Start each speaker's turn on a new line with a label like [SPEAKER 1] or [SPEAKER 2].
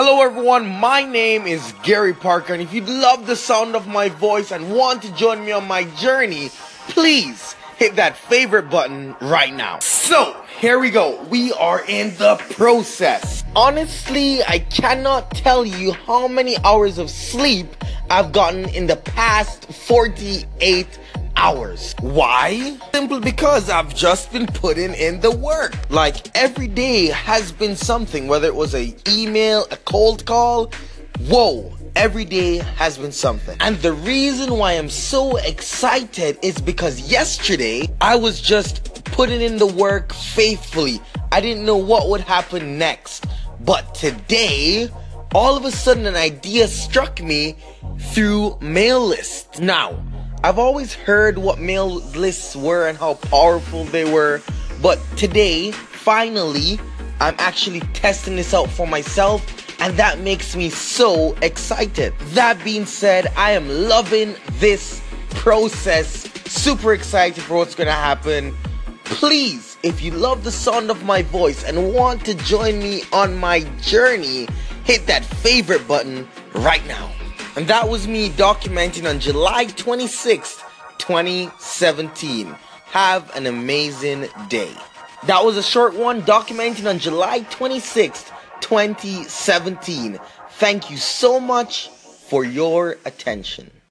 [SPEAKER 1] Hello everyone, my name is Gary Parker and if you love the sound of my voice and want to join me on my journey, please hit that favorite button right now. So, here we go. We are in the process. Honestly, I cannot tell you how many hours of sleep I've gotten in the past 48 hours. Why? Simply because I've just been putting in the work. Like every day has been something, whether it was a email, a cold call, whoa, every day has been something. And the reason why I'm so excited is because yesterday I was just putting in the work faithfully. I didn't know what would happen next. But today, all of a sudden an idea struck me through mail list. Now, I've always heard what mail lists were and how powerful they were, but today, finally, I'm actually testing this out for myself, and that makes me so excited. That being said, I am loving this process, super excited for what's gonna happen. Please, if you love the sound of my voice and want to join me on my journey, hit that favorite button right now. And that was me documenting on July 26th, 2017. Have an amazing day. That was a short one documenting on July 26th, 2017. Thank you so much for your attention.